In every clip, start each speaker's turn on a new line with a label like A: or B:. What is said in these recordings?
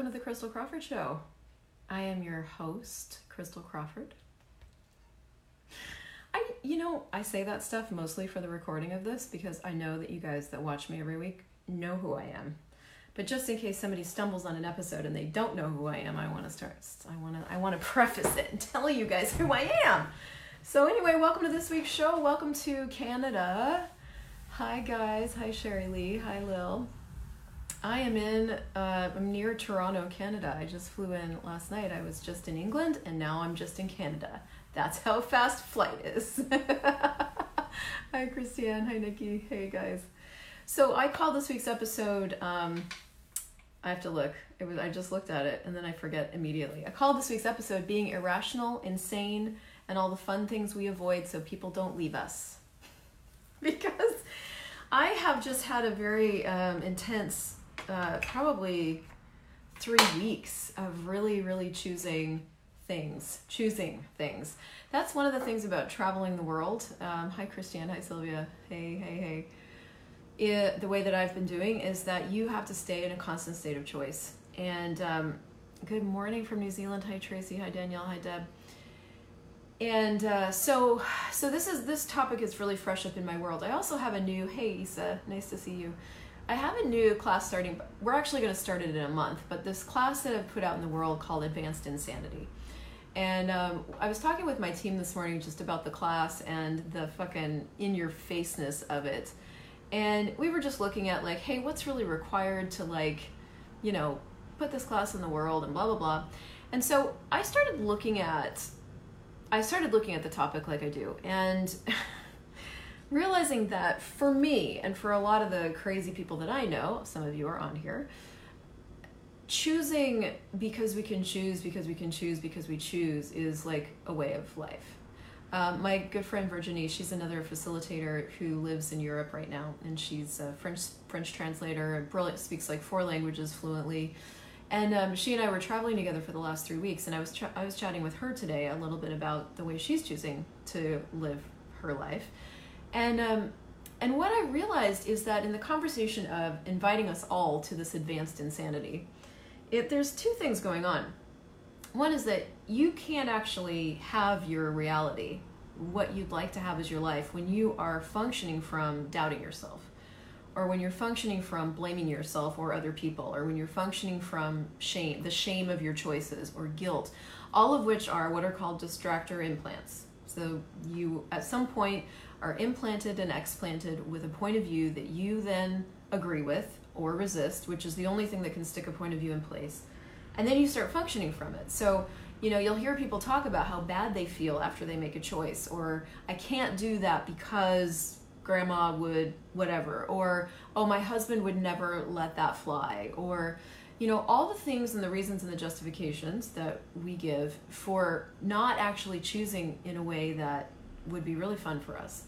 A: Welcome to the Christel Crawford Show. I am your host, Christel Crawford. I, you know, I say that stuff mostly for the recording of this because I know that you guys that watch me every week know who I am. But just in case somebody stumbles on an episode and they don't know who I am, I want to start. I want to. I want to preface it and tell you guys who I am. So anyway, welcome to this week's show. Welcome to Canada. Hi guys. Hi Sherry Lee. Hi Lil. I am in. Uh, I'm near Toronto, Canada. I just flew in last night. I was just in England, and now I'm just in Canada. That's how fast flight is. Hi Christiane. Hi Nikki. Hey guys. So I call this week's episode. Um, I have to look. It was I just looked at it and then I forget immediately. I called this week's episode "Being Irrational, Insane, and All the Fun Things We Avoid So People Don't Leave Us," because I have just had a very um, intense, uh, probably three weeks of really, really choosing things, choosing things. That's one of the things about traveling the world. Um, hi, Christiane. Hi, Sylvia. Hey, hey, hey it, the way that I've been doing is that you have to stay in a constant state of choice. And um, good morning from New Zealand. Hi Tracy. Hi Danielle. Hi Deb. And uh, so, so this is this topic is really fresh up in my world. I also have a new. Hey Isa, nice to see you. I have a new class starting. We're actually going to start it in a month, but this class that I've put out in the world called Advanced Insanity. And um, I was talking with my team this morning just about the class and the fucking in your faceness of it and we were just looking at like hey what's really required to like you know put this class in the world and blah blah blah and so i started looking at i started looking at the topic like i do and realizing that for me and for a lot of the crazy people that i know some of you are on here choosing because we can choose because we can choose because we choose is like a way of life um, my good friend Virginie, she's another facilitator who lives in Europe right now, and she's a French French translator and brilliant, speaks like four languages fluently. And um, she and I were traveling together for the last three weeks, and I was I was chatting with her today a little bit about the way she's choosing to live her life, and um, and what I realized is that in the conversation of inviting us all to this advanced insanity, it there's two things going on one is that you can't actually have your reality, what you'd like to have as your life, when you are functioning from doubting yourself, or when you're functioning from blaming yourself or other people, or when you're functioning from shame, the shame of your choices, or guilt, all of which are what are called distractor implants. So you, at some point, are implanted and explanted with a point of view that you then agree with or resist, which is the only thing that can stick a point of view in place. And then you start functioning from it. So you know you'll hear people talk about how bad they feel after they make a choice or i can't do that because grandma would whatever or oh my husband would never let that fly or you know all the things and the reasons and the justifications that we give for not actually choosing in a way that would be really fun for us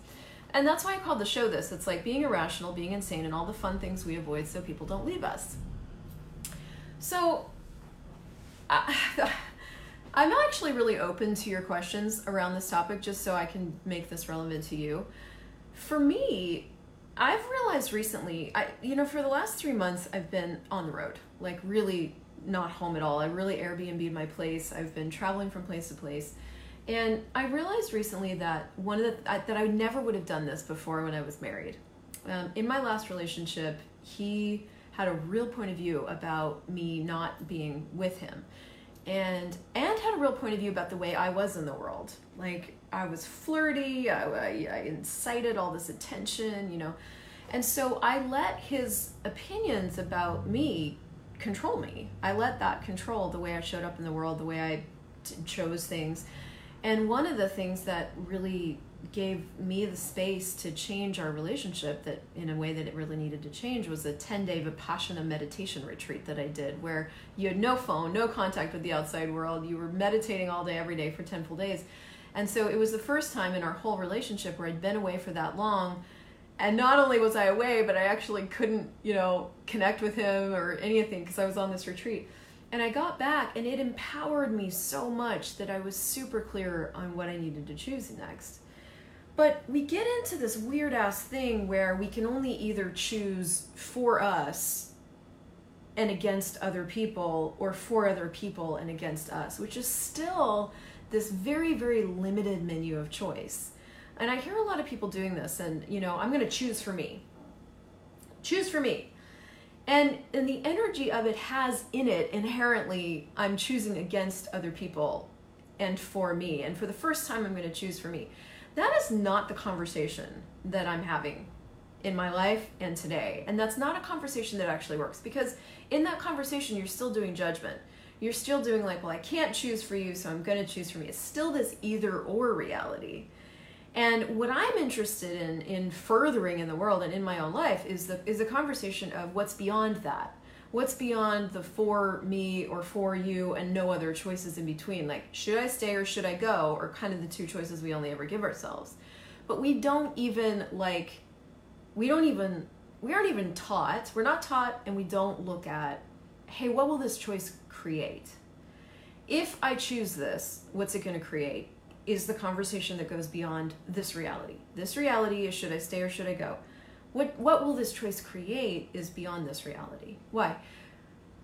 A: and that's why i called the show this it's like being irrational being insane and all the fun things we avoid so people don't leave us so I'm actually really open to your questions around this topic just so I can make this relevant to you. For me, I've realized recently, I you know, for the last 3 months I've been on the road, like really not home at all. I really Airbnb my place. I've been traveling from place to place. And I realized recently that one of the I, that I never would have done this before when I was married. Um, in my last relationship, he had a real point of view about me not being with him and and had a real point of view about the way I was in the world. Like I was flirty, I, I, I, incited all this attention, you know, and so I let his opinions about me control me. I let that control the way I showed up in the world, the way I t- chose things, and one of the things that really gave me the space to change our relationship that in a way that it really needed to change was a 10 day vipassana meditation retreat that i did where you had no phone no contact with the outside world. You were meditating all day every day for 10 full days. And so it was the first time in our whole relationship where i'd been away for that long. And not only was i away but i actually couldn't you know connect with him or anything because i was on this retreat and i got back and it empowered me so much that i was super clear on what i needed to choose next but we get into this weird ass thing where we can only either choose for us and against other people or for other people and against us, which is still this very, very limited menu of choice. And I hear a lot of people doing this, and you know, I'm to choose for me. Choose for me. And, and the energy of it has in it inherently, I'm choosing against other people and for me. And for the first time, I'm going to choose for me. That is not the conversation that I'm having in my life and today. And that's not a conversation that actually works because in that conversation, you're still doing judgment. You're still doing, like, well, I can't choose for you, so I'm going to choose for me. It's still this either or reality. And what I'm interested in in furthering in the world and in my own life is the is the conversation of what's beyond that. What's beyond the for me or for you and no other choices in between? Like should I stay or should I go? Or kind of the two choices we only ever give ourselves. But we don't even like we don't even we aren't even taught. We're not taught and we don't look at hey, what will this choice create? If I choose this, what's it going to create? Is the conversation that goes beyond this reality. This reality is should I stay or should I go? What what will this choice create is beyond this reality. Why?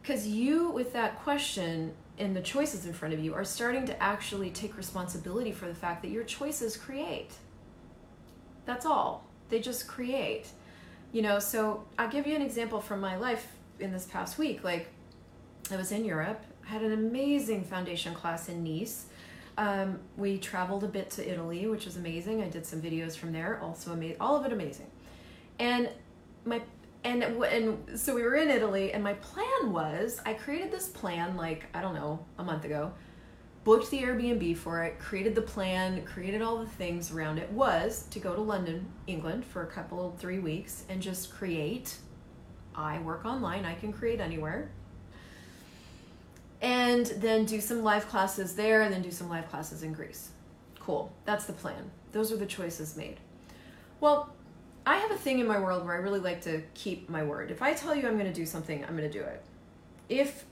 A: Because you, with that question and the choices in front of you, are starting to actually take responsibility for the fact that your choices create. That's all. They just create. You know, so I'll give you an example from my life in this past week. Like, I was in Europe, had an amazing foundation class in Nice um, we traveled a bit to Italy, which was amazing. I did some videos from there, also amazing. All of it amazing. And my and and so we were in Italy, and my plan was I created this plan like I don't know a month ago, booked the Airbnb for it, created the plan, created all the things around it. Was to go to London, England, for a couple three weeks and just create. I work online. I can create anywhere and then do some live classes there and then do some live classes in Greece. Cool. That's the plan. Those are the choices made. Well, I have a thing in my world where I really like to keep my word. If I tell you I'm going to do something, I'm going to do it. If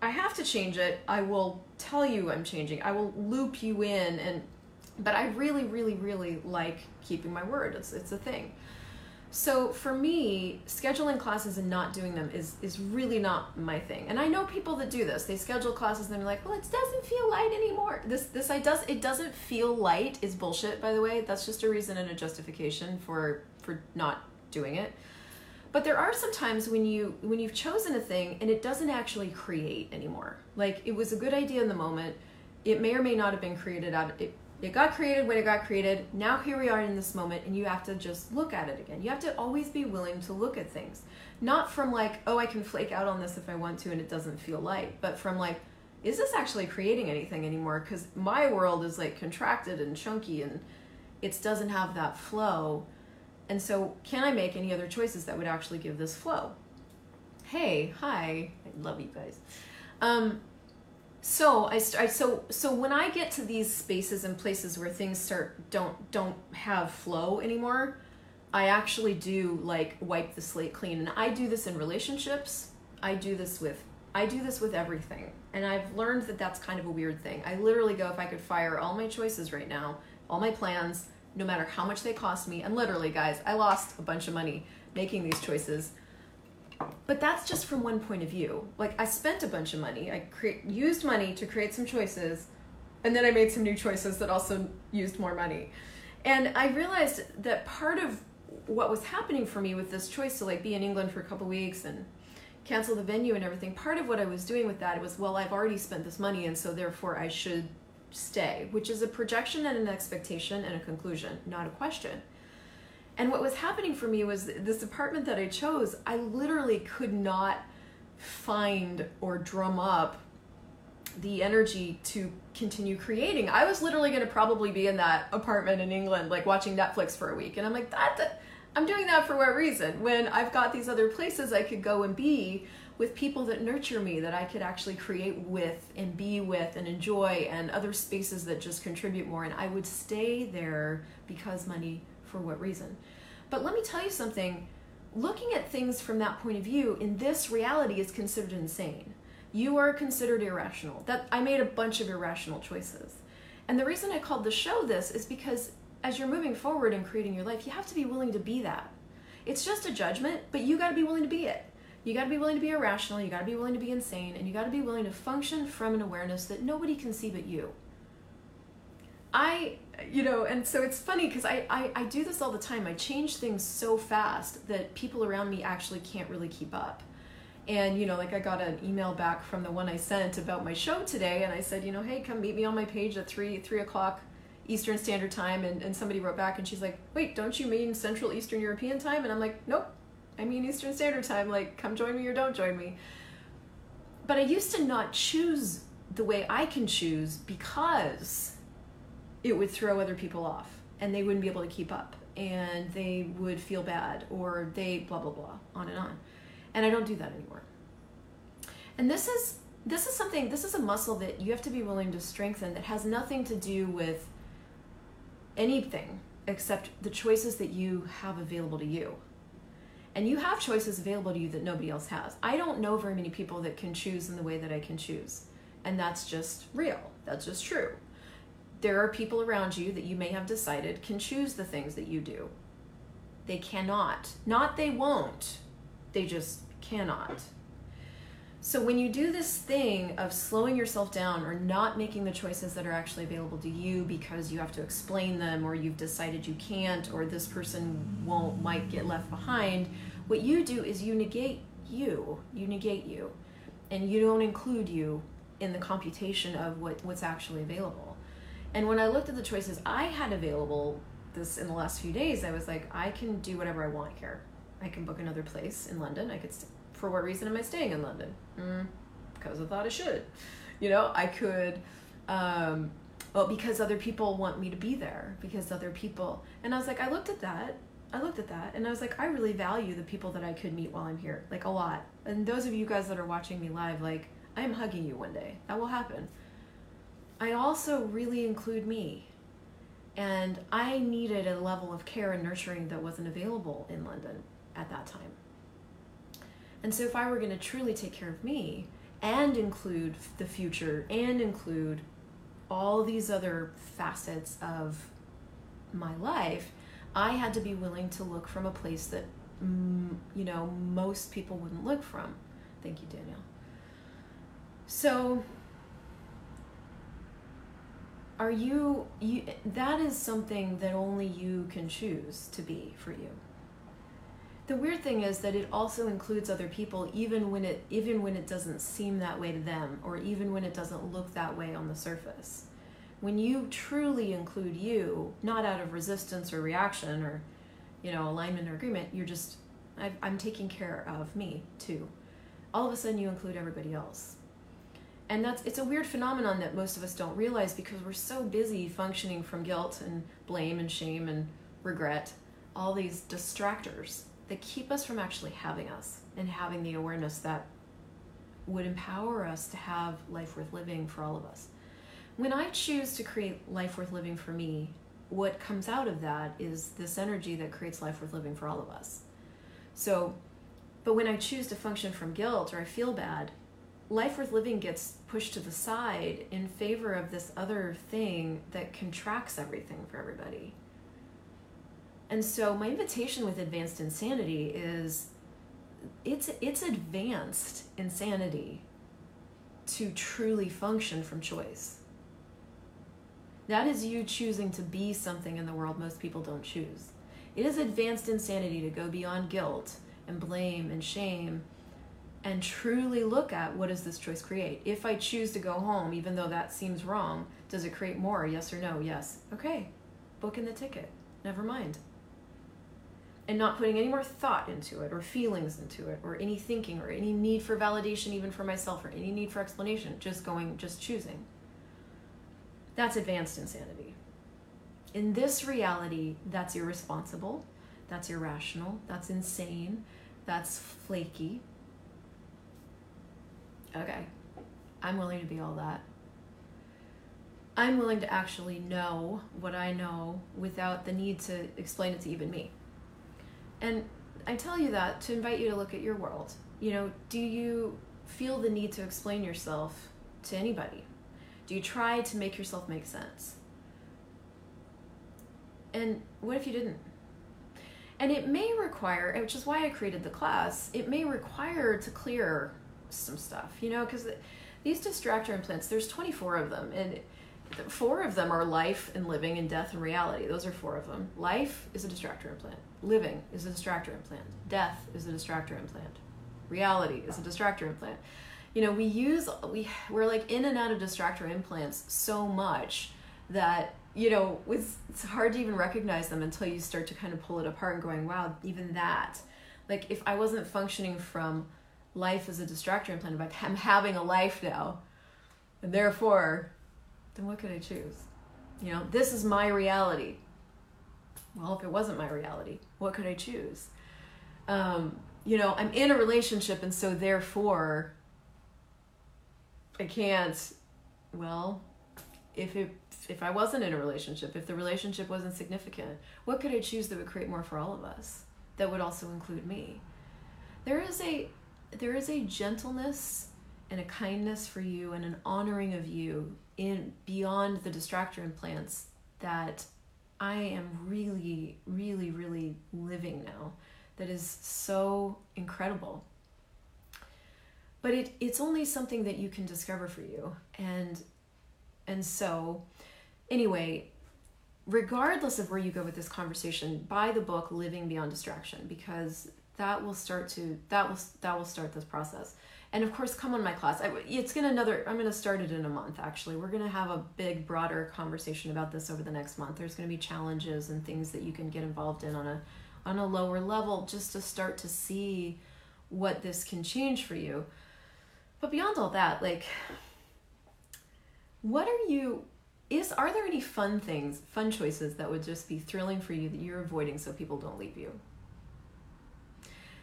A: I have to change it, I will tell you I'm changing. I will loop you in and but I really really really like keeping my word. It's it's a thing. So for me, scheduling classes and not doing them is is really not my thing. And I know people that do this. They schedule classes and they're like, "Well, it doesn't feel light anymore." This this I does it doesn't feel light is bullshit, by the way. That's just a reason and a justification for for not doing it. But there are some times when you when you've chosen a thing and it doesn't actually create anymore. Like it was a good idea in the moment. It may or may not have been created out it it got created when it got created. Now here we are in this moment, and you have to just look at it again. You have to always be willing to look at things. Not from like, oh, I can flake out on this if I want to and it doesn't feel light, but from like, is this actually creating anything anymore? Because my world is like contracted and chunky and it doesn't have that flow. And so, can I make any other choices that would actually give this flow? Hey, hi, I love you guys. Um, so I, I so so when I get to these spaces and places where things start don't don't have flow anymore, I actually do like wipe the slate clean, and I do this in relationships. I do this with I do this with everything, and I've learned that that's kind of a weird thing. I literally go if I could fire all my choices right now, all my plans, no matter how much they cost me, and literally, guys, I lost a bunch of money making these choices but that's just from one point of view. Like I spent a bunch of money. I create used money to create some choices, and then I made some new choices that also used more money. And I realized that part of what was happening for me with this choice to like be in England for a couple weeks and cancel the venue and everything, part of what I was doing with that was well, I've already spent this money and so therefore I should stay, which is a projection and an expectation and a conclusion, not a question. And what was happening for me was this apartment that I chose, I literally could not find or drum up the energy to continue creating. I was literally going to probably be in that apartment in England, like watching Netflix for a week. And I'm like, that, that, I'm doing that for what reason? When I've got these other places I could go and be with people that nurture me, that I could actually create with and be with and enjoy, and other spaces that just contribute more. And I would stay there because money for what reason. But let me tell you something looking at things from that point of view in this reality is considered insane. You are considered irrational. That I made a bunch of irrational choices. And the reason I called the show this is because as you're moving forward and creating your life, you have to be willing to be that. It's just a judgment, but you got to be willing to be it. You got to be willing to be irrational, you got to be willing to be insane, and you got to be willing to function from an awareness that nobody can see but you. I, you know, and so it's funny because I, I, I do this all the time. I change things so fast that people around me actually can't really keep up. And, you know, like I got an email back from the one I sent about my show today, and I said, you know, hey, come meet me on my page at 3, 3 o'clock Eastern Standard Time. And, and somebody wrote back and she's like, wait, don't you mean Central Eastern European Time? And I'm like, nope, I mean Eastern Standard Time. Like, come join me or don't join me. But I used to not choose the way I can choose because it would throw other people off and they wouldn't be able to keep up and they would feel bad or they blah blah blah on and on. And i don't do that anymore. And this is this is something this is a muscle that you have to be willing to strengthen that has nothing to do with anything except the choices that you have available to you. And you have choices available to you that nobody else has. I don't know very many people that can choose in the way that i can choose. And that's just real. That's just true there are people around you that you may have decided can choose the things that you do. They cannot. Not they won't. They just cannot. So when you do this thing of slowing yourself down or not making the choices that are actually available to you because you have to explain them or you've decided you can't or this person won't might get left behind, what you do is you negate you. You negate you. And you don't include you in the computation of what, what's actually available. And when I looked at the choices I had available this in the last few days, I was like, I can do whatever I want here. I can book another place in London. I could, st- for what reason am I staying in London? Mm, because I thought I should. You know, I could, um, well, because other people want me to be there, because other people, and I was like, I looked at that. I looked at that and I was like, I really value the people that I could meet while I'm here, like a lot. And those of you guys that are watching me live, like, I am hugging you one day. That will happen. I also really include me. And I needed a level of care and nurturing that wasn't available in London at that time. And so, if I were going to truly take care of me and include the future and include all these other facets of my life, I had to be willing to look from a place that, mm, you know, most people wouldn't look from. Thank you, Daniel. So, are you you that is something that only you can choose to be for you. The weird thing is that it also includes other people even when it even when it doesn't seem that way to them or even when it doesn't look that way on the surface. When you truly include you not out of resistance or reaction or you know alignment or agreement you're just i i'm taking care of me too. All of a sudden you include everybody else and that's it's a weird phenomenon that most of us don't realize because we're so busy functioning from guilt and blame and shame and regret. All these distractors that keep us from actually having us and having the awareness that would empower us to have life worth living for all of us. When i choose to create life worth living for me what comes out of that is this energy that creates life worth living for all of us. So but when i choose to function from guilt or i feel bad life worth living gets pushed to the side in favor of this other thing that contracts everything for everybody. And so my invitation with advanced insanity is it's it's advanced insanity to truly function from choice. That is you choosing to be something in the world most people don't choose. It is advanced insanity to go beyond guilt and blame and shame and truly look at what does this choice create? If i choose to go home even though that seems wrong does it create more yes or no? Yes. Okay book in the ticket. Never mind. And not putting any more thought into it or feelings into it or any thinking or any need for validation even for myself or any need for explanation just going just choosing. That's advanced insanity. In this reality that's irresponsible that's irrational that's insane that's flaky okay, I'm willing to be all that. I'm willing to actually know what I know without the need to explain it to even me. And I tell you that to invite you to look at your world. You know, do you feel the need to explain yourself to anybody? Do you try to make yourself make sense? And what if you didn't? And it may require, which is why I created the class, it may require to clear some stuff, you know, because these distractor implants, there's 24 of them. And four of them are life and living and death and reality. Those are four of them. Life is a distractor implant. Living is a distractor implant. Death is a distractor implant. Reality is a distractor implant. You know, we use we we're like in and out of distractor implants so much that you know it's, it's hard to even recognize them until you start to kind of pull it apart and going, wow, even that. Like if I wasn't functioning from life is a distractor implant, if I'm having a life now, and therefore then what could I choose? You know, this is my reality. Well, if it wasn't my reality, what could I choose? Um, you know, I'm in a relationship, and so therefore, I can't. Well, if it if I wasn't in a relationship, if the relationship wasn't significant, what could I choose that would create more for all of us? That would also include me. There is a there is a gentleness and a kindness for you and an honoring of you in beyond the distractor implants that I am really, really, really living now that is so incredible. But it, it's only something that you can discover for you. And and so anyway, regardless of where you go with this conversation, buy the book Living Beyond Distraction because that will start to that will that will start this process. And of course come on my class. I, it's gonna another i'm gonna start it in a month actually. We're gonna have a big broader conversation about this over the next month. There's gonna be challenges and things that you can get involved in on a on a lower level just to start to see what this can change for you. But beyond all that like what are you is are there any fun things fun choices that would just be thrilling for you that you're avoiding so people don't leave you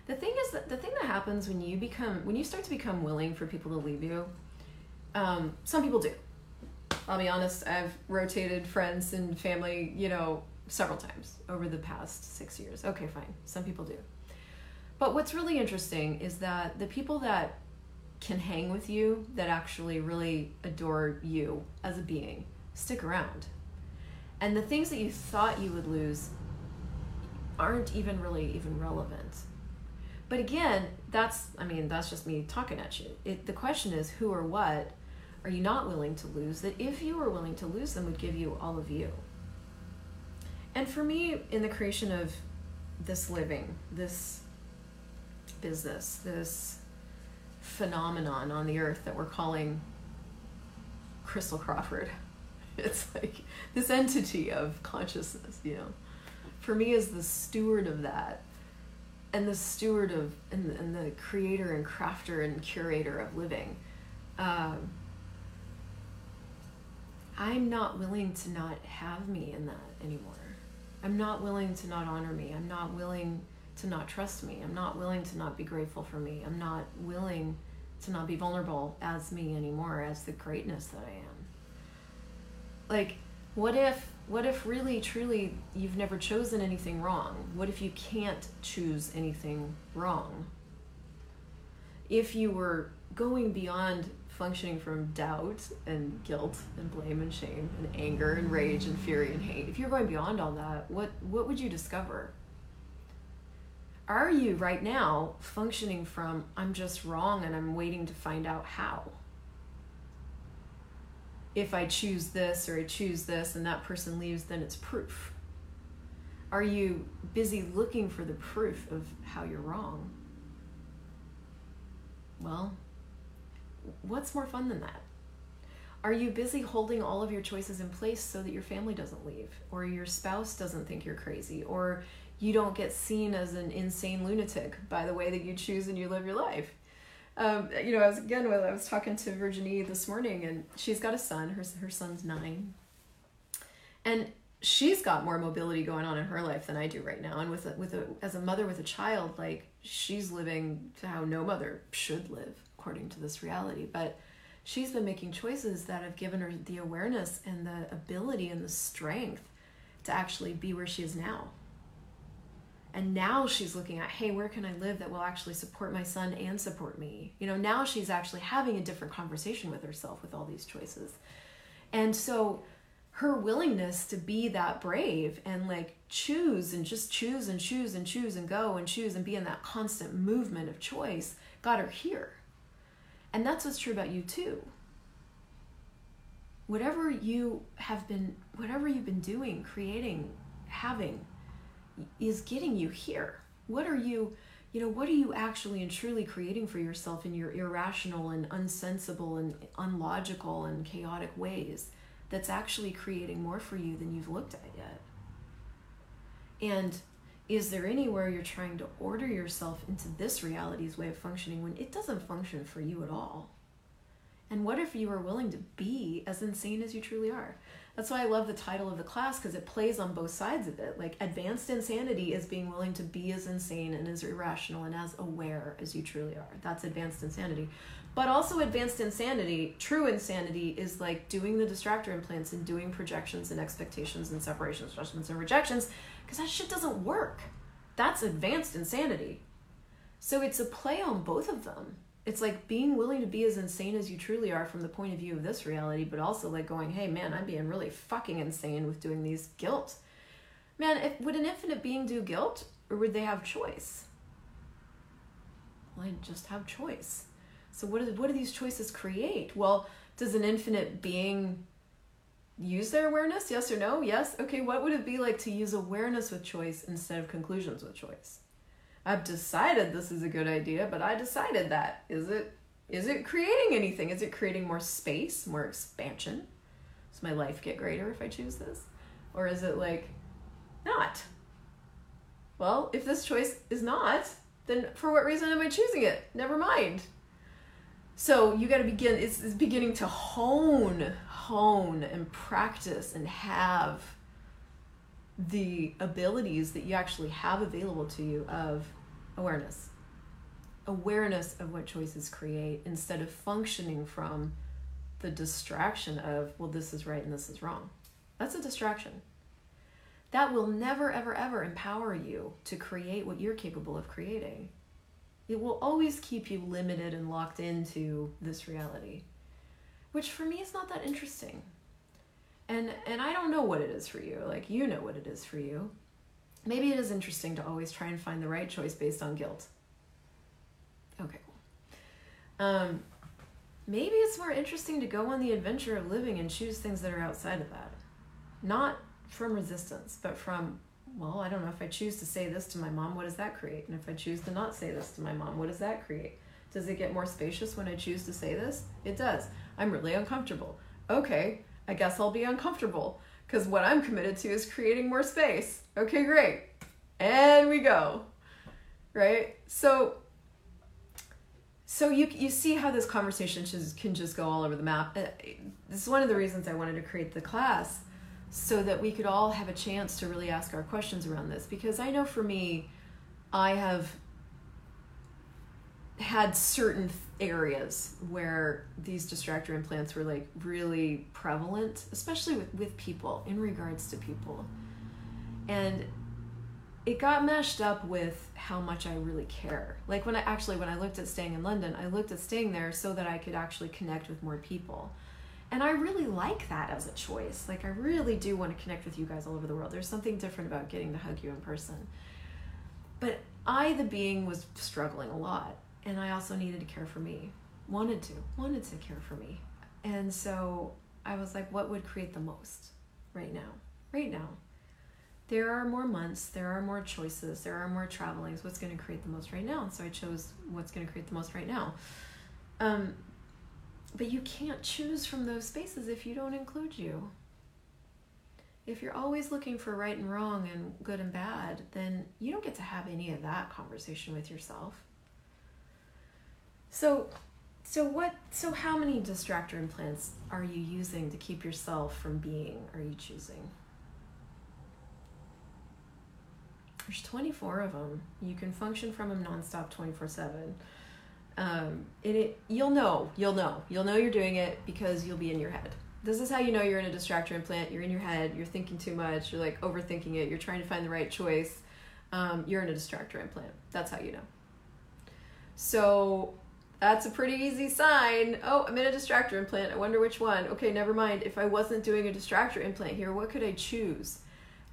A: the thing is that the thing that happens when you become when you start to become willing for people to leave you um, some people do. I'll be honest i've rotated friends and family you know several times over the past six years. Okay fine. Some people do. But what's really interesting is that the people that can hang with you that actually really adore you as a being stick around. And the things that you thought you would lose aren't even really even relevant but again, that's, I mean, that's just me talking at you. It, the question is who or what are you not willing to lose that if you were willing to lose them would give you all of you? And for me, in the creation of this living, this business, this phenomenon on the earth that we're calling Christel Crawford, it's like this entity of consciousness, you know. For me, as the steward of that, and the steward of and, and the creator and crafter and curator of living um, i'm not willing to not have me in that anymore. I'm not willing to not honor me. I'm not willing to not trust me. I'm not willing to not be grateful for me. I'm not willing to not be vulnerable as me anymore as the greatness that i am. Like what if what if really truly you've never chosen anything wrong? What if you can't choose anything wrong? If you were going beyond functioning from doubt and guilt and blame and shame and anger and rage and fury and hate, if you're going beyond all that, what what would you discover? Are you right now functioning from I'm just wrong and I'm waiting to find out how? If I choose this or I choose this and that person leaves, then it's proof. Are you busy looking for the proof of how you're wrong? Well, what's more fun than that? Are you busy holding all of your choices in place so that your family doesn't leave, or your spouse doesn't think you're crazy, or you don't get seen as an insane lunatic by the way that you choose and you live your life? Um, you know, I was again when I was talking to Virginie this morning, and she's got a son. Her her son's nine, and she's got more mobility going on in her life than I do right now. And with a, with a as a mother with a child, like she's living to how no mother should live according to this reality. But she's been making choices that have given her the awareness and the ability and the strength to actually be where she is now and now she's looking at hey where can i live that will actually support my son and support me you know now she's actually having a different conversation with herself with all these choices and so her willingness to be that brave and like choose and just choose and choose and choose and go and choose and be in that constant movement of choice, got her here. And that's what's true about you too. Whatever you have been, whatever you've been doing, creating, having, is getting you here. What are you, you know, what are you actually and truly creating for yourself in your irrational and unsensible and unlogical and chaotic ways that's actually creating more for you than you've looked at yet? And is there anywhere you're trying to order yourself into this reality's way of functioning when it doesn't function for you at all? And what if you are willing to be as insane as you truly are? That's why I love the title of the class because it plays on both sides of it. Like advanced insanity is being willing to be as insane and as irrational and as aware as you truly are. That's advanced insanity. But also, advanced insanity, true insanity, is like doing the distractor implants and doing projections and expectations and separations, adjustments, and rejections because that shit doesn't work. That's advanced insanity. So it's a play on both of them. It's like being willing to be as insane as you truly are from the point of view of this reality, but also like going, hey man, I'm being really fucking insane with doing these guilt. Man, if, would an infinite being do guilt or would they have choice? Well, I just have choice. So what, is, what do these choices create? Well, does an infinite being use their awareness? Yes or no? Yes. Okay, what would it be like to use awareness with choice instead of conclusions with choice? I've decided this is a good idea, but I decided that. Is it is it creating anything? Is it creating more space, more expansion? Does my life get greater if I choose this? Or is it like not? Well, if this choice is not, then for what reason am I choosing it? Never mind. So you got to begin, it's, it's beginning to hone, hone and practice and have the abilities that you actually have available to you of awareness. Awareness of what choices create instead of functioning from the distraction of, well, this is right and this is wrong. That's a distraction. That will never, ever, ever empower you to create what you're capable of creating it will always keep you limited and locked into this reality which for me is not that interesting and and i don't know what it is for you like you know what it is for you maybe it is interesting to always try and find the right choice based on guilt okay cool um maybe it's more interesting to go on the adventure of living and choose things that are outside of that not from resistance but from well, I don't know if I choose to say this to my mom, what does that create? And if I choose to not say this to my mom, what does that create? Does it get more spacious when I choose to say this? It does. I'm really uncomfortable. Okay, I guess I'll be uncomfortable because what I'm committed to is creating more space. Okay, great. And we go. Right? So so you you see how this conversation just, can just go all over the map. Uh, this is one of the reasons I wanted to create the class so that we could all have a chance to really ask our questions around this because I know for me I have had certain areas where these distractor implants were like really prevalent especially with, with people in regards to people and it got meshed up with how much I really care. Like when I actually when I looked at staying in London, I looked at staying there so that I could actually connect with more people. And I really like that as a choice. Like, I really do want to connect with you guys all over the world. There's something different about getting to hug you in person. But I, the being, was struggling a lot. And I also needed to care for me. Wanted to, wanted to care for me. And so I was like, what would create the most right now? Right now. There are more months, there are more choices, there are more travelings. What's going to create the most right now? And so I chose what's going to create the most right now. Um, but you can't choose from those spaces if you don't include you. If you're always looking for right and wrong and good and bad, then you don't get to have any of that conversation with yourself. So, so what so how many distractor implants are you using to keep yourself from being are you choosing? There's 24 of them. You can function from them nonstop 24 7 um, and it you'll know you'll know you'll know you're doing it because you'll be in your head. This is how you know you're in a distractor implant. You're in your head you're thinking too much you're like overthinking it you're trying to find the right choice. Um, you're in a distractor implant. That's how you know. So that's a pretty easy sign oh i'm in a distractor implant i wonder which one okay never mind if i wasn't doing a distractor implant here what could i choose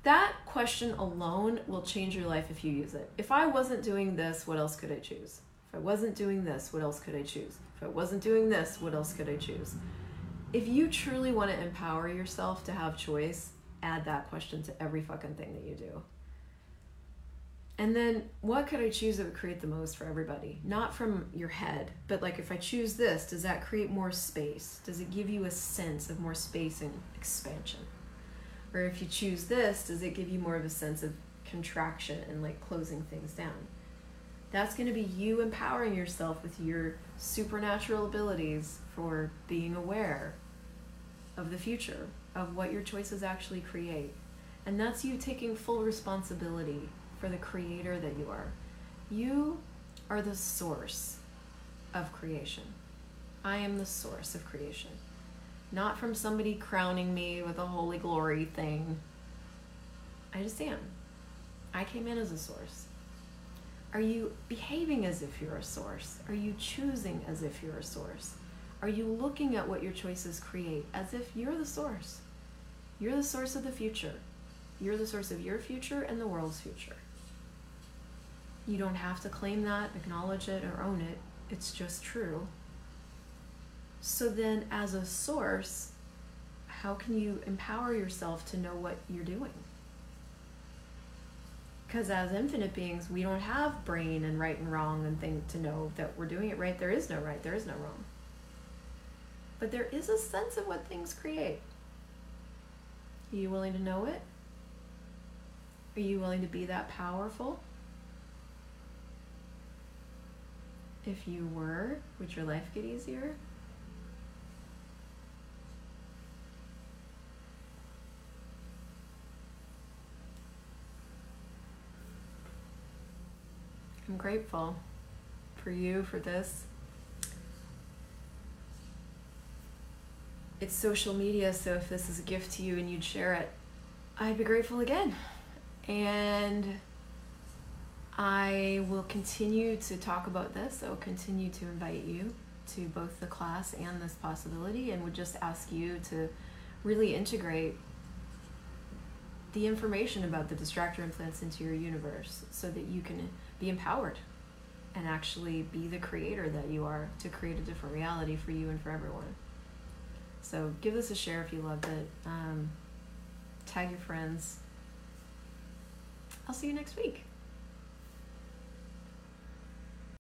A: That question alone will change your life if you use it. If I wasn't doing this, what else could I choose? If I wasn't doing this, what else could I choose? If I wasn't doing this, what else could I choose? If you truly want to empower yourself to have choice, add that question to every fucking thing that you do. And then what could I choose that would create the most for everybody? Not from your head, but like if I choose this, does that create more space? Does it give you a sense of more space and expansion? Or if you choose this, does it give you more of a sense of contraction and like closing things down? That's going to be you empowering yourself with your supernatural abilities for being aware of the future, of what your choices actually create. And that's you taking full responsibility for the creator that you are. You are the source of creation. I am the source of creation. Not from somebody crowning me with a holy glory thing. I just am. I came in as a source. Are you behaving as if you're a source? Are you choosing as if you're a source? Are you looking at what your choices create as if you're the source? You're the source of the future. You're the source of your future and the world's future. You don't have to claim that, acknowledge it, or own it. It's just true. So then, as a source, how can you empower yourself to know what you're doing? Because as infinite beings, we don't have brain and right and wrong and thing to know that we're doing it right. There is no right, there is no wrong. But there is a sense of what things create. Are you willing to know it? Are you willing to be that powerful? If you were, would your life get easier? I'm grateful for you for this. It's social media, so if this is a gift to you and you'd share it, I'd be grateful again. And I will continue to talk about this. I will continue to invite you to both the class and this possibility, and would just ask you to really integrate the information about the distractor implants into your universe so that you can be empowered and actually be the creator that you are to create a different reality for you and for everyone. So give this a share if you loved it. Um, tag your friends. I'll see you next week.